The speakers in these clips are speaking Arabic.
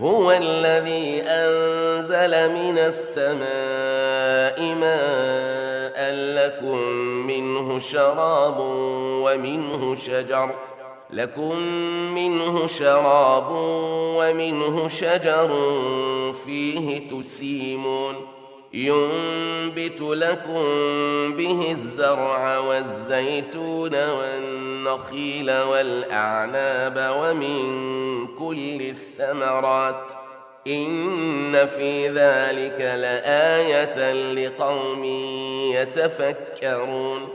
هو الذي أنزل من السماء ماء لكم منه شراب ومنه شجر لكم منه شراب ومنه شجر فيه تسيمون ينبت لكم به الزرع والزيتون والنخيل والأعناب ومن كل الثمرات إن في ذلك لآية لقوم يتفكرون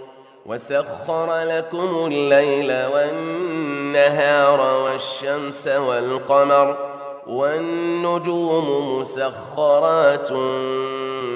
وسخر لكم الليل والنهار والشمس والقمر والنجوم مسخرات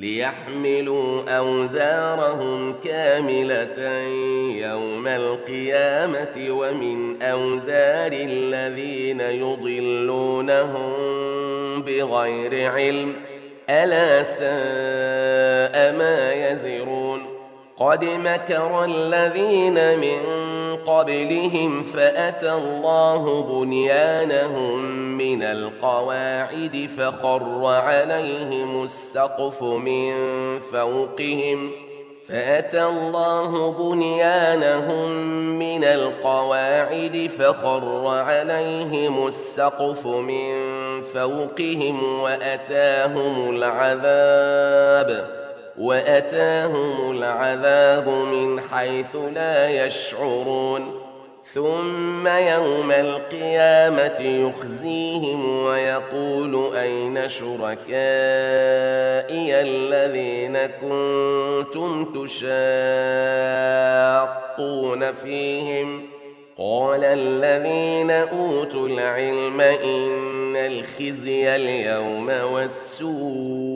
ليحملوا أوزارهم كاملة يوم القيامة ومن أوزار الذين يضلونهم بغير علم. ألا ساء ما يزرون. قد مكر الذين من قبلهم فأتى الله بنيانهم من القواعد فخر عليهم السقف من فوقهم. فأتى الله بنيانهم من القواعد فخر عليهم السقف من فوقهم وأتاهم العذاب. وأتاهم العذاب من حيث لا يشعرون. ثم يوم القيامة يخزيهم ويقول أين شركائي الذين كنتم تشاقون فيهم؟ قال الذين أوتوا العلم إن الخزي اليوم والسوء.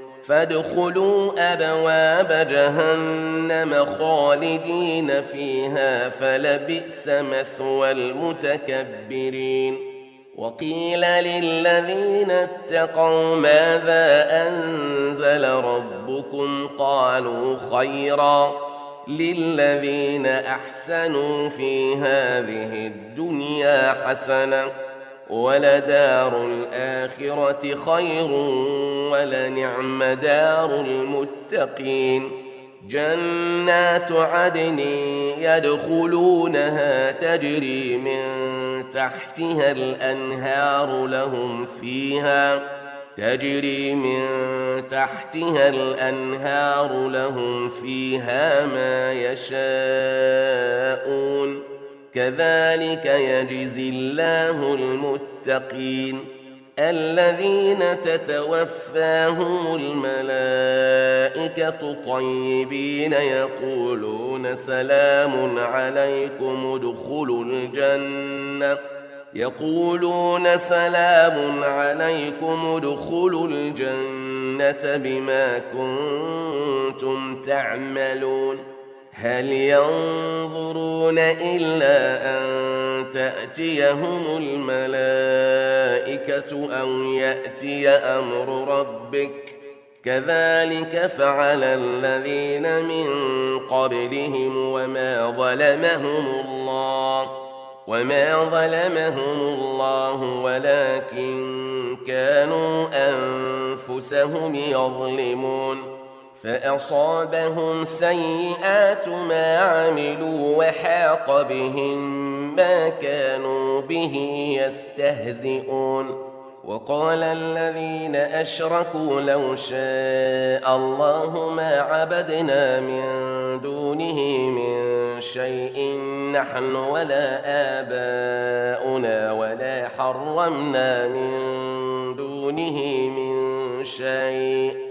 فادخلوا أبواب جهنم خالدين فيها فلبئس مثوى المتكبرين. وقيل للذين اتقوا ماذا أنزل ربكم؟ قالوا خيرا للذين أحسنوا في هذه الدنيا حسنة. ولدار الآخرة خير ولنعم دار المتقين جنات عدن يدخلونها تجري من تحتها الأنهار لهم فيها تجري من تحتها الأنهار لهم فيها ما يشاءون. كذلك يجزي الله المتقين الذين تتوفاهم الملائكة طيبين يقولون سلام عليكم ادخلوا الجنة يقولون سلام عليكم ادخلوا الجنة بما كنتم تعملون هل ينظرون إلا أن تأتيهم الملائكة أو يأتي أمر ربك؟ كذلك فعل الذين من قبلهم وما ظلمهم الله وما ظلمهم الله ولكن كانوا أنفسهم يظلمون. فأصابهم سيئات ما عملوا وحاق بهم ما كانوا به يستهزئون. وقال الذين أشركوا لو شاء الله ما عبدنا من دونه من شيء نحن ولا آباؤنا ولا حرمنا من دونه من شيء.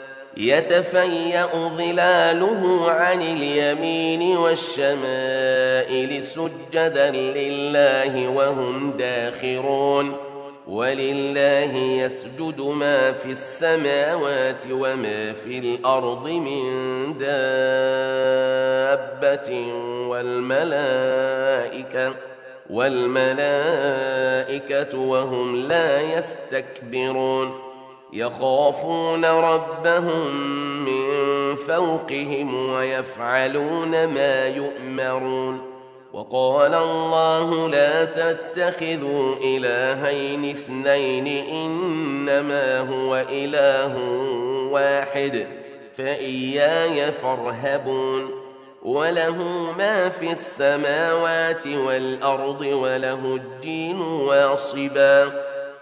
يتفيأ ظلاله عن اليمين والشمائل سجدا لله وهم داخرون. ولله يسجد ما في السماوات وما في الأرض من دابة والملائكة والملائكة وهم لا يستكبرون. يخافون ربهم من فوقهم ويفعلون ما يؤمرون. وقال الله لا تتخذوا إلهين اثنين إنما هو إله واحد فإياي فارهبون. وله ما في السماوات والأرض وله الدين واصباً.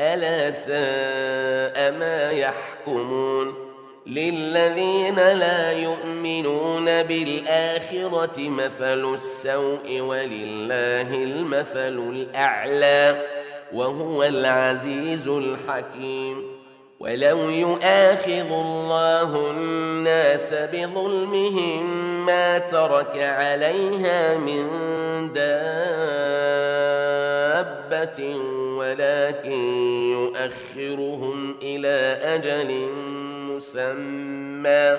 ألا ساء ما يحكمون للذين لا يؤمنون بالآخرة مثل السوء ولله المثل الأعلى وهو العزيز الحكيم. ولو يؤاخذ الله الناس بظلمهم ما ترك عليها من دابة ولكن يؤخرهم إلى أجل مسمى.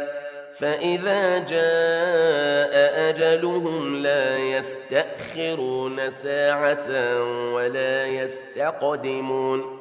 فإذا جاء أجلهم لا يستأخرون ساعة ولا يستقدمون.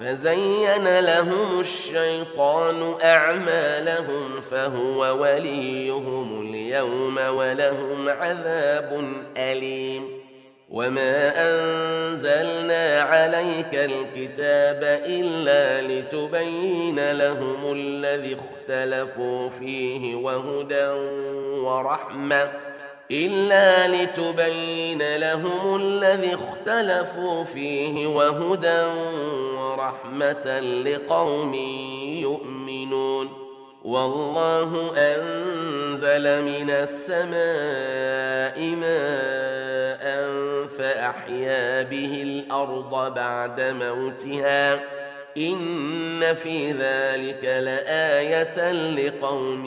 فزين لهم الشيطان أعمالهم فهو وليهم اليوم ولهم عذاب أليم. وما أنزلنا عليك الكتاب إلا لتبين لهم الذي اختلفوا فيه وهدى ورحمة. إلا لتبين لهم الذي اختلفوا فيه وهدى ورحمة لقوم يؤمنون. والله أنزل من السماء ماء فأحيا به الأرض بعد موتها. إن في ذلك لآية لقوم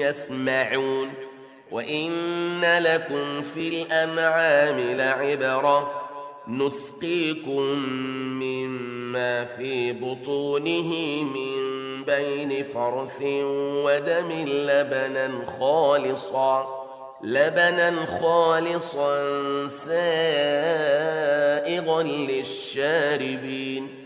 يسمعون. وإن لكم في الأنعام لعبرة نسقيكم مما في بطونه من بين فرث ودم لبنا خالصا لبنا خالصا سائغا للشاربين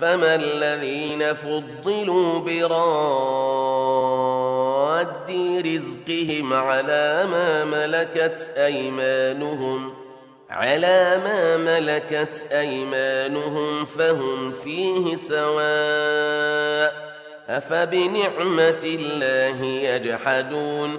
فما الذين فضلوا براد رزقهم على ما ملكت أيمانهم على ما ملكت أيمانهم فهم فيه سواء أفبنعمة الله يجحدون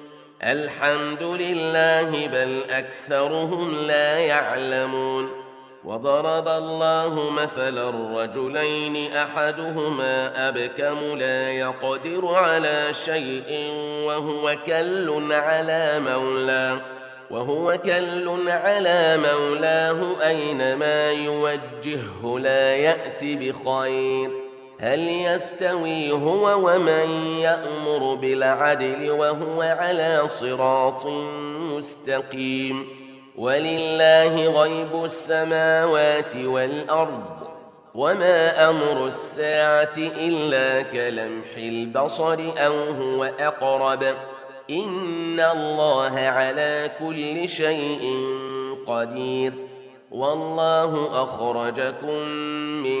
الحمد لله بل أكثرهم لا يعلمون وضرب الله مثلا الرجلين أحدهما أبكم لا يقدر على شيء وهو كل على مولاه وهو كل على مولاه أينما يوجهه لا يأتي بخير هل يستوي هو ومن يأمر بالعدل وهو على صراط مستقيم؟ ولله غيب السماوات والأرض وما أمر الساعة إلا كلمح البصر أو هو أقرب. إن الله على كل شيء قدير. والله أخرجكم من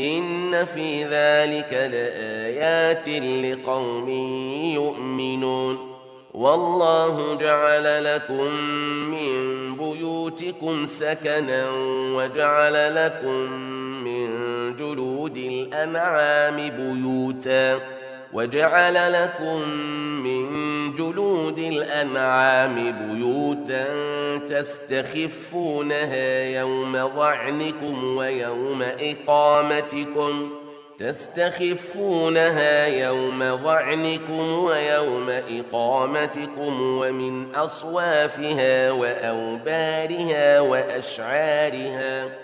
إن في ذلك لآيات لقوم يؤمنون. والله جعل لكم من بيوتكم سكنا وجعل لكم من جلود الأنعام بيوتاً وجعل لكم من الأنعام بيوتا تستخفونها يوم ظعنكم ويوم إقامتكم. تستخفونها يوم ظعنكم ويوم إقامتكم ومن أصوافها وأوبارها وأشعارها.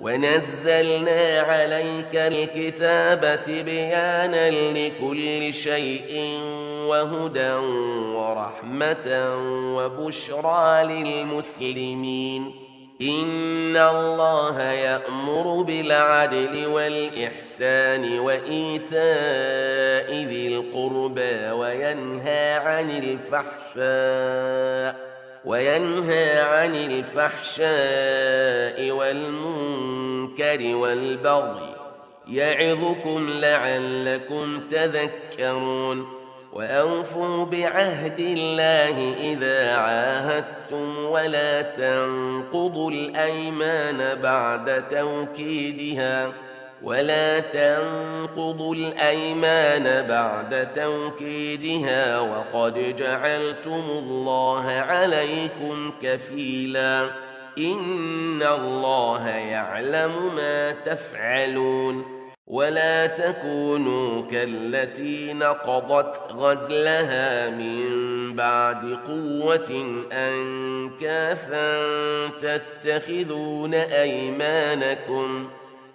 ونزلنا عليك الكتاب تبيانا لكل شيء وهدى ورحمة وبشرى للمسلمين. إن الله يأمر بالعدل والإحسان وإيتاء ذي القربى وينهى عن الفحشاء وينهى عن الفحشاء والمنكر والبغي يعظكم لعلكم تذكرون وأوفوا بعهد الله إذا عاهدتم ولا تنقضوا الأيمان بعد توكيدها ولا تنقضوا الأيمان بعد توكيدها وقد جعلتم الله عليكم كفيلا. إن الله يعلم ما تفعلون. ولا تكونوا كالتي نقضت غزلها من بعد قوة أنكافا تتخذون أيمانكم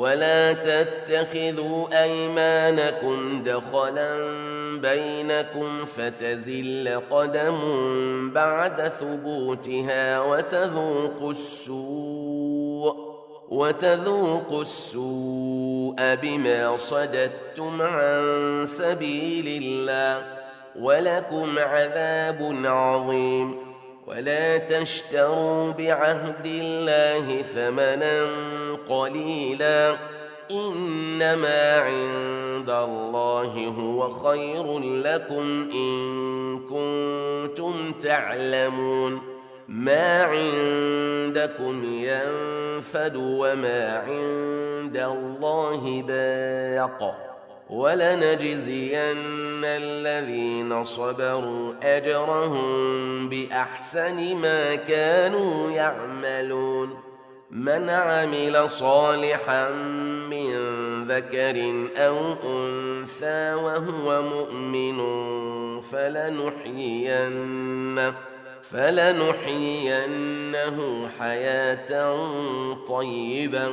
ولا تتخذوا أيمانكم دخلا بينكم فتزل قدم بعد ثبوتها وتذوقوا السوء وتذوقوا السوء بما صددتم عن سبيل الله ولكم عذاب عظيم ولا تشتروا بعهد الله ثمنا قليلا إنما عند الله هو خير لكم إن كنتم تعلمون ما عندكم ينفد وما عند الله باق ولنجزين الذين صبروا أجرهم بأحسن ما كانوا يعملون. من عمل صالحا من ذكر أو أنثى وهو مؤمن فلنحيينه فلنحيينه حياة طيبة.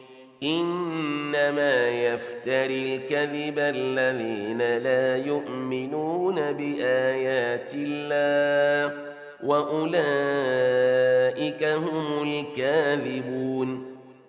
إنما يفتري الكذب الذين لا يؤمنون بآيات الله وأولئك هم الكاذبون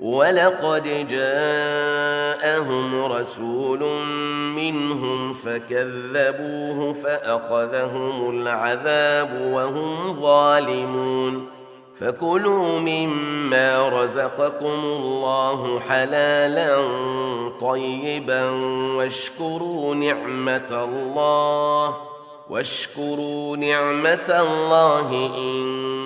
ولقد جاءهم رسول منهم فكذبوه فأخذهم العذاب وهم ظالمون. فكلوا مما رزقكم الله حلالا طيبا واشكروا نعمة الله واشكروا نعمة الله إن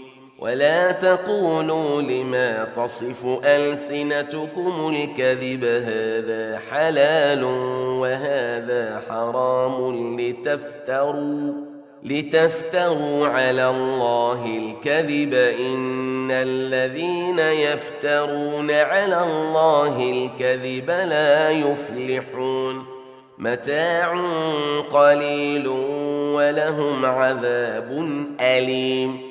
ولا تقولوا لما تصف ألسنتكم الكذب هذا حلال وهذا حرام لتفتروا لتفتروا على الله الكذب إن الذين يفترون على الله الكذب لا يفلحون. متاع قليل ولهم عذاب أليم.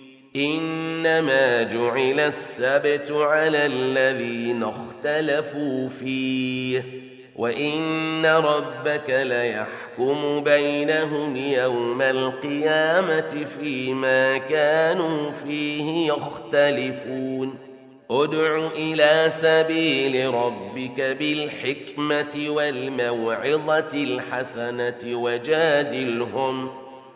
إنما جعل السبت على الذين اختلفوا فيه وإن ربك ليحكم بينهم يوم القيامة فيما كانوا فيه يختلفون. ادع إلى سبيل ربك بالحكمة والموعظة الحسنة وجادلهم.